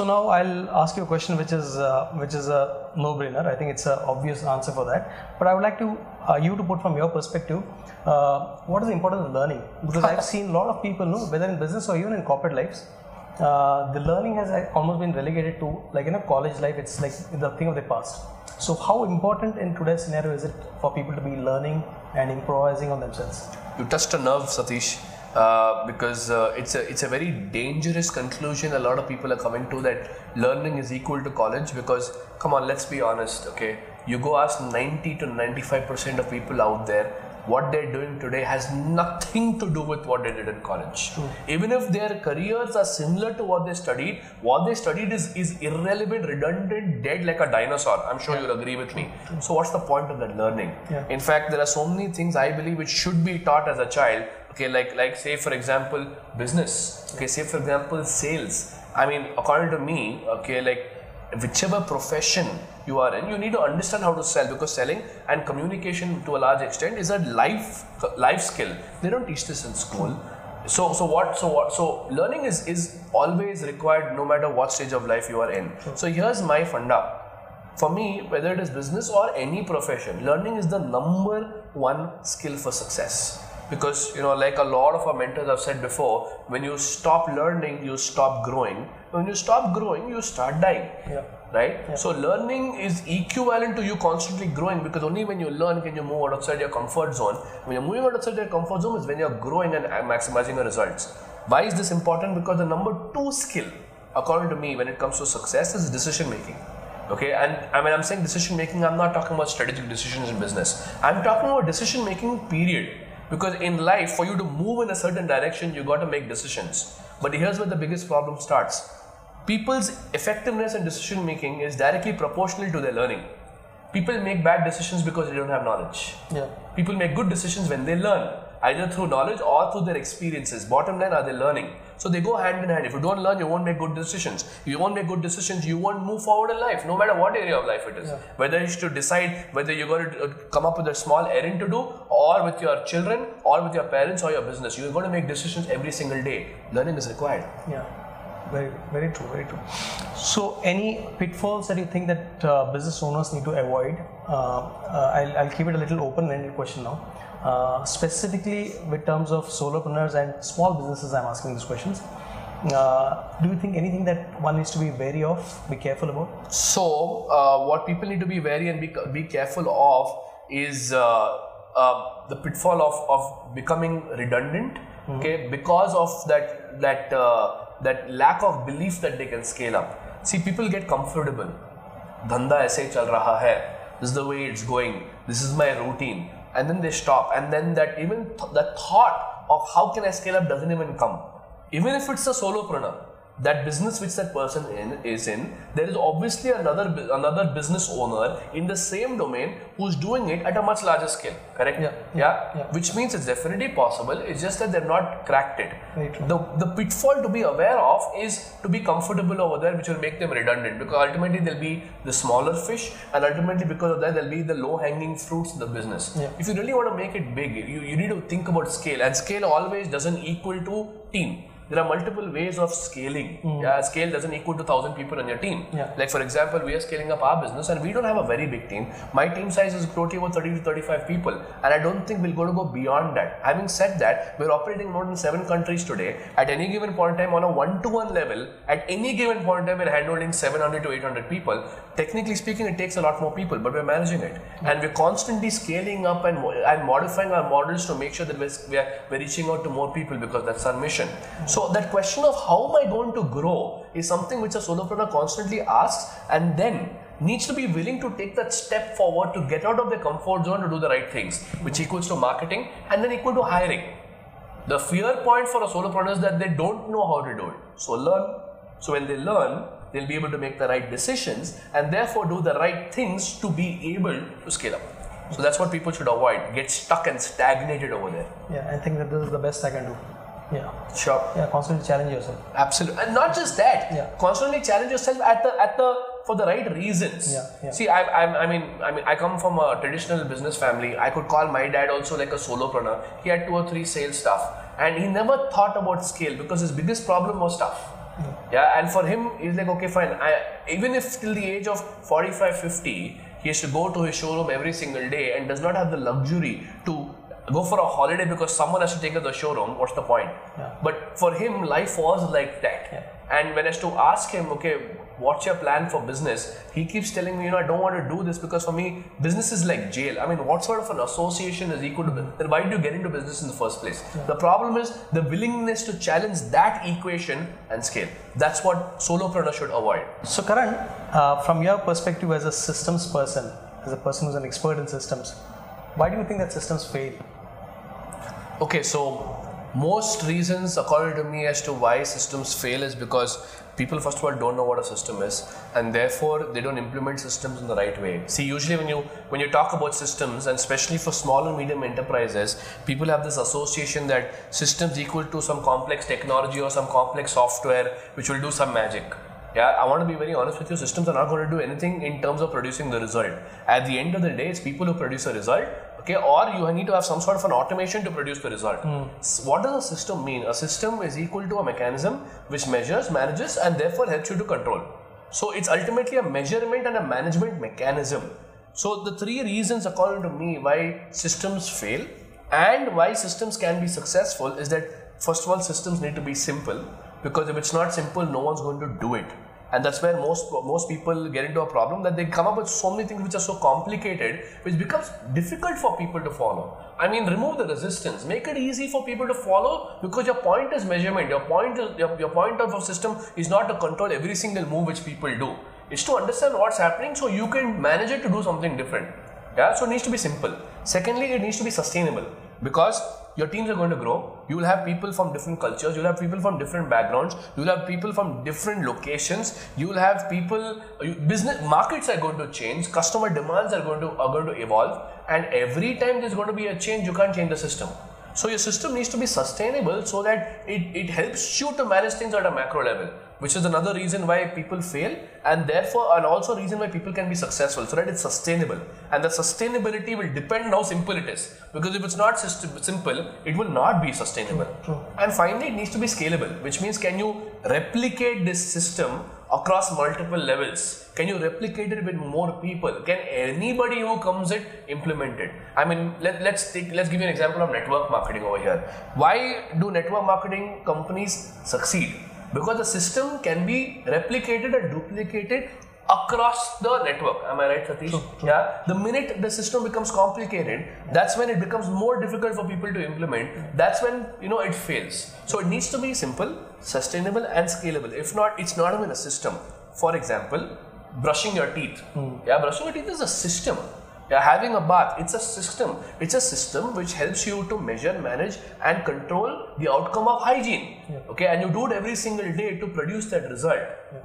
So now I'll ask you a question, which is uh, which is a no-brainer. I think it's an obvious answer for that. But I would like to uh, you to put from your perspective, uh, what is the importance of learning? Because I've seen a lot of people, know, whether in business or even in corporate lives, uh, the learning has uh, almost been relegated to like in a college life. It's like the thing of the past. So how important in today's scenario is it for people to be learning and improvising on themselves? You touched a nerve, Satish. Uh, because uh, it's a it's a very dangerous conclusion. A lot of people are coming to that learning is equal to college. Because come on, let's be honest. Okay, you go ask 90 to 95 percent of people out there what they're doing today has nothing to do with what they did in college. True. Even if their careers are similar to what they studied, what they studied is, is irrelevant, redundant, dead like a dinosaur. I'm sure you'll agree with me. So, what's the point of that learning? Yeah. In fact, there are so many things I believe which should be taught as a child. Okay, like like say for example, business. Okay, say for example, sales. I mean, according to me, okay, like whichever profession you are in, you need to understand how to sell because selling and communication to a large extent is a life life skill. They don't teach this in school. So so what so what so learning is is always required no matter what stage of life you are in. So here's my funda. For me, whether it is business or any profession, learning is the number one skill for success because you know like a lot of our mentors have said before when you stop learning you stop growing. When you stop growing you start dying. Yeah. right? Yeah. so learning is equivalent to you constantly growing because only when you learn can you move outside your comfort zone. When you're moving outside your comfort zone is when you're growing and uh, maximizing your results. Why is this important? Because the number two skill according to me when it comes to success is decision making. Okay? And i mean i'm saying decision making i'm not talking about strategic decisions in business. I'm talking about decision making period because in life for you to move in a certain direction you got to make decisions. But here's where the biggest problem starts. People's effectiveness in decision making is directly proportional to their learning. People make bad decisions because they don't have knowledge. Yeah. people make good decisions when they learn either through knowledge or through their experiences. Bottom line are they learning? So they go hand in hand. If you don't learn you won't make good decisions. If you won't make good decisions you won't move forward in life no matter what area of life it is. Whether you should decide whether you're going to uh, come up with a small errand to do or with your children or with your parents or your business you're going to make decisions every single day. Learning is required. Yeah, very, very true, very true. So, any pitfalls that you think that uh, business owners need to avoid? Uh, uh, I'll, I'll keep it a little open-ended question now. Uh, specifically, with terms of solopreneurs and small businesses, I'm asking these questions. Uh, do you think anything that one needs to be wary of, be careful about? So, uh, what people need to be wary and be, be careful of is uh, uh, the pitfall of, of becoming redundant. Okay, because of that that uh, that lack of belief that they can scale up. See, people get comfortable. धंधा ऐसे ही चल रहा है. This is the way it's going. This is my routine. And then they stop. And then that even th- the thought of how can I scale up doesn't even come. Even if it's a solopreneur, that business which that person in, is in, there is obviously another another business owner in the same domain who's doing it at a much larger scale. Correct? Yeah, Yeah. yeah. Which means it's definitely possible. It's just that they're not cracked it. True. The the pitfall to be aware of is to be comfortable over there, which will make them redundant because ultimately they'll be the smaller fish, and ultimately because of that they'll be the low hanging fruits in the business. Yeah. If you really want to make it big, you, you need to think about scale, and scale always doesn't equal to team. There are multiple ways of scaling. Hmm. Yeah, scale doesn't equal to thousand people on your team. Yeah. Like for example, we are scaling up our business, and we don't have a very big team. My team size is to about 30 to 35 people, and I don't think we're going to go beyond that. Having said that, we're operating more than seven countries today. At any given point in time, on a one-to-one level, at any given point in time, we're handling 700 to 800 people. Technically speaking, it takes a lot more people, but we're managing it, hmm. and we're constantly scaling up and, and modifying our models to make sure that we're, we are, we're reaching out to more people because that's our mission. Hmm. So that question of how am I going to grow is something which a solopreneur constantly asks, and then needs to be willing to take that step forward to get out of their comfort zone to do the right things, which equals to marketing and then equal to hiring. The fear point for a solopreneur is that they don't know how to do it. So learn. So when they learn, they'll be able to make the right decisions and therefore do the right things to be able to scale up. So that's what people should avoid. Get stuck and stagnated over there. Yeah, I think that this is the best I can do. Yeah, Sure. yeah, constantly challenge yourself. Absolutely, and not just that. Yeah. Constantly challenge yourself at the at the for the right reasons. Yeah, yeah. See, I, I, I mean, I mean, I come from a traditional business family. I could call my dad also like a solopreneur. He had two or three sales staff, and he never thought about scale because his biggest problem was staff. Mm. Yeah, and for him, he's like, okay, fine. I, even if till the age of 45, 50, he has to go to his showroom every single day and does not have the luxury to go for a holiday because someone has to take her to the showroom, what's the point? But for him, life was like that. And when I used to ask him, okay, what's your plan for business? He keeps telling me, you know, I don't want to do this because for me, business is like jail. I mean, what sort of an association is equal to business? Then why do you get into business in the first place? The problem is the willingness to challenge that equation and scale. That's what solopreneur should avoid. So, Karan, uh, from your perspective as a systems person, as a person who's an expert in systems, why do you think that systems fail? Okay, so most reasons, according to me, as to why systems fail is because people, first of all, don't know what a system is, and therefore they don't implement systems in the right way. See, usually when you when you talk about systems, and especially for small and medium enterprises, people have this association that systems equal to some complex technology or some complex software which will do some magic. Yeah, I want to be very honest with you. Systems are not going to do anything in terms of producing the result. At the end of the day, it's people who produce a result okay? Or you need to have some sort of an automation to produce the result. Hmm. S- what does a system mean? A system is equal to a mechanism which measures manages and therefore helps you to control. So it's ultimately a measurement and a management mechanism. So the three reasons according to me why systems fail and why systems can be successful is that first of all systems need to be simple because if it's not simple no one's going to do it. And that's where most most people get into a problem that they come up with so many things which are so complicated which becomes difficult for people to follow. I mean remove the resistance. Make it easy for people to follow because your point is measurement. Your point is your, your point of system is not to control every single move which people do. It's to understand what's happening so you can manage it to do something different. Yeah so it needs to be simple. Secondly it needs to be sustainable because your teams are going to grow. You will have people from different cultures. You will have people from different backgrounds. You will have people from different locations. You will have people business markets are going to change. Customer demands are going to are going to evolve. And every time there's going to be a change you can't change the system so your system needs to be sustainable so that it, it helps you to manage things at a macro level which is another reason why people fail and therefore and also a reason why people can be successful so that it's sustainable. And the sustainability will depend on how simple it is because if it's not system, simple it will not be sustainable. And finally it needs to be scalable which means can you replicate this system across multiple levels can you replicate it with more people? Can anybody who comes it implement it? I mean let, let's take let's give you an example of network marketing over here. Why do network marketing companies succeed? Because the system can be replicated and duplicated across the network. Am I right, Satish? Yeah. The minute the system becomes complicated, that's when it becomes more difficult for people to implement. That's when you know it fails. So it needs to be simple, sustainable, and scalable. If not, it's not even a system. For example, brushing your teeth. Hmm. Yeah, brushing your teeth is a system. Yeah, having a bath, it's a system. It's a system which helps you to measure, manage, and control the outcome of hygiene. Okay, and you do it every single day to produce that result.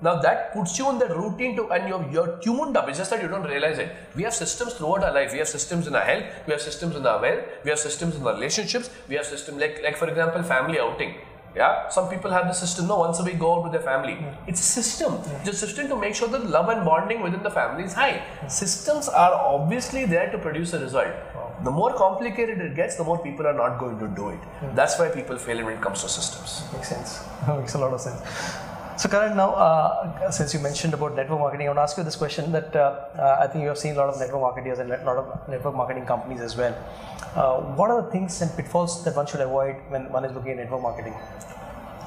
Now that puts you in that routine to, and you're, you're tuned up. It's just that you don't realize it. We have systems throughout our life. We have systems in our health. We have systems in our wealth. We have systems in our relationships. We have systems like, like for example, family outing. Yeah, some people have the system. No, once a week go out with their family. Hmm. It's a system. Hmm. It's a system to make sure that love and bonding within the family is high. Hmm. Systems are obviously there to produce a result. The more complicated it gets, the more people are not going to do it. That's why people fail when it comes to systems. Makes sense. Makes a lot of sense. So, Karan, now uh, since you mentioned about network marketing, I want to ask you this question that uh, uh, I think you have seen a lot of network marketers and a lot of network marketing companies as well. Uh, what are the things and pitfalls that one should avoid when one is looking at network marketing?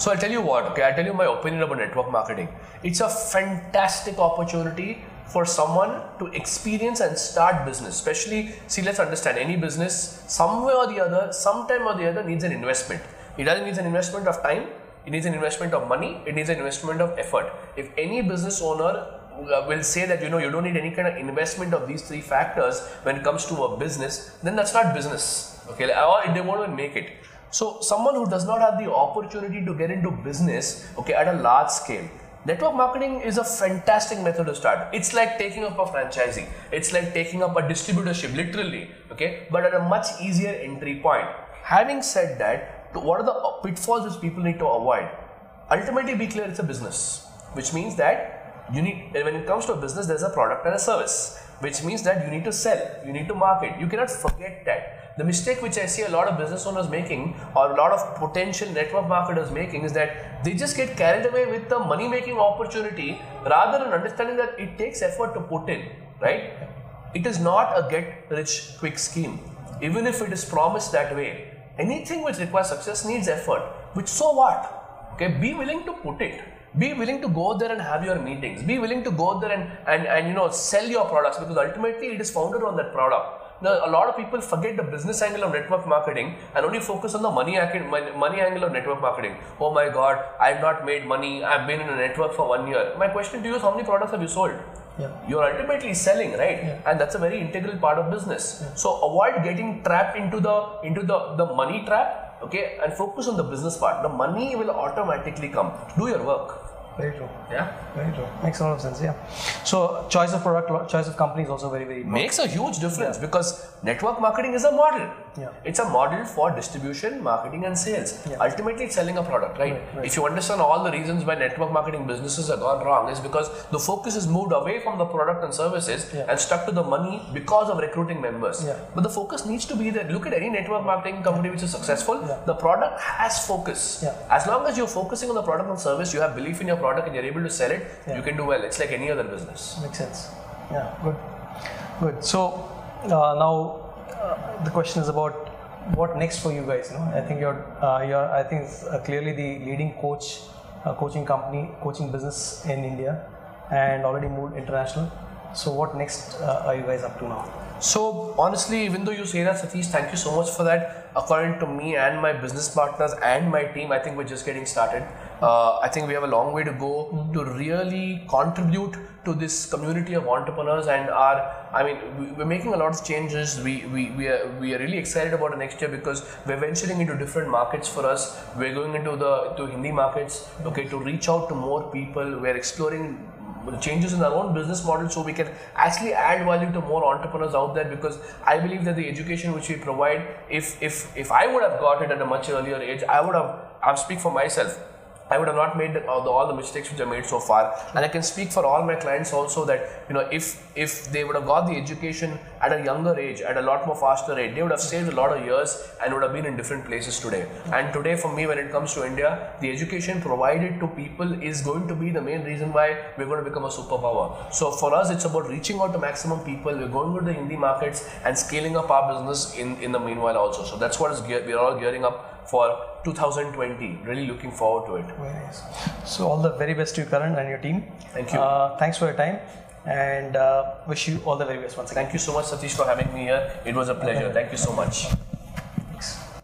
So I'll tell you what, okay, I'll tell you my opinion about network marketing. It's a fantastic opportunity for someone to experience and start business. Especially, see, let's understand any business, somewhere or the other, sometime or the other, needs an investment. It doesn't need an investment of time, it needs an investment of money, It is an investment of effort. If any business owner uh, will say that you know you don't need any kind of investment of these three factors when it comes to a business, then that's not business. Okay, or they won't even make it. So someone who does not have the opportunity to get into business, okay, at a large scale, network marketing is a fantastic method to start. It's like taking up a franchising. It's like taking up a distributorship, literally, okay, but at a much easier entry point. Having said that, what are the uh, pitfalls which people need to avoid? Ultimately, be clear, it's a business, which means that You need when it comes to a business, there's a product and a service, which means that you need to sell, you need to market. You cannot forget that. The mistake which I see a lot of business owners making, or a lot of potential network marketers making, is that they just get carried away with the money making opportunity rather than understanding that it takes effort to put in, right? It is not a get rich quick scheme, even if it is promised that way. Anything which requires success needs effort, which so what? Okay, be willing to put it be willing to go there and have your meetings be willing to go there and, and, and you know sell your products because ultimately it is founded on that product now, a lot of people forget the business angle of network marketing and only focus on the money, money angle of network marketing. Oh my god, I've not made money, I've been in a network for one year. My question to you is how many products have you sold? Yeah. You're ultimately selling, right? Yeah. And that's a very integral part of business. Yeah. So avoid getting trapped into the into the, the money trap, okay, and focus on the business part. The money will automatically come. Do your work. Very true. Yeah. Very true. Makes a lot of sense. Yeah. So choice of product, choice of company is also very very important. makes a huge difference yeah. because network marketing is a model. Yeah. It's a model for distribution, marketing, and sales. Yeah. Ultimately, it's selling a product, right? Right, right? If you understand all the reasons why network marketing businesses have gone wrong, is because the focus is moved away from the product and services Yeah. and stuck to the money because of recruiting members. Yeah. But the focus needs to be there. Look at any network marketing company which is successful. Yeah. The product has focus. Yeah. As long as you're focusing on the product and service, you have belief in your product and you're able to sell it, Yeah. you can do well. It's like any other business. Makes sense. Yeah, good. Good. So uh, now the question is about what next for you guys. You know, I think you're uh, you're I think uh, clearly the leading coach, uh, coaching company, coaching business in India, and already moved international. So what next uh, are you guys up to now? So honestly, even though you say that, Satish, thank you so much for that. According to me and my business partners and my team, I think we're just getting started. Uh, I think we have a long way to go to really contribute to this community of entrepreneurs and our. I mean, we- we're making a lot of changes. We we we are, we are really excited about the next year because we're venturing into different markets for us. We're going into the to Hindi markets. Okay, to reach out to more people. We're exploring changes in our own business model so we can actually add value to more entrepreneurs out there because I believe that the education which we provide if if if I would have got it at a much earlier age I would have I'm speak for myself I would have not made all, uh, the, all the mistakes which I made so far. And I can speak for all my clients also that you know if if they would have got the education at a younger age at a lot more faster rate they would have saved a lot of years and would have been in different places today. And today for me when it comes to India the education provided to people is going to be the main reason why we're going to become a superpower. So for us it's about reaching out to maximum people. We're going to the Hindi markets and scaling up our business in in the meanwhile also. So that's what is gear, we're all gearing up for 2020 really looking forward to it Very nice. So all the very best to you, Karan, and your team. Thank you. Uh, thanks for your time, and uh, wish you all the very best once again. Thank you so much, Satish, for having me here. It was a pleasure. Thank you so much.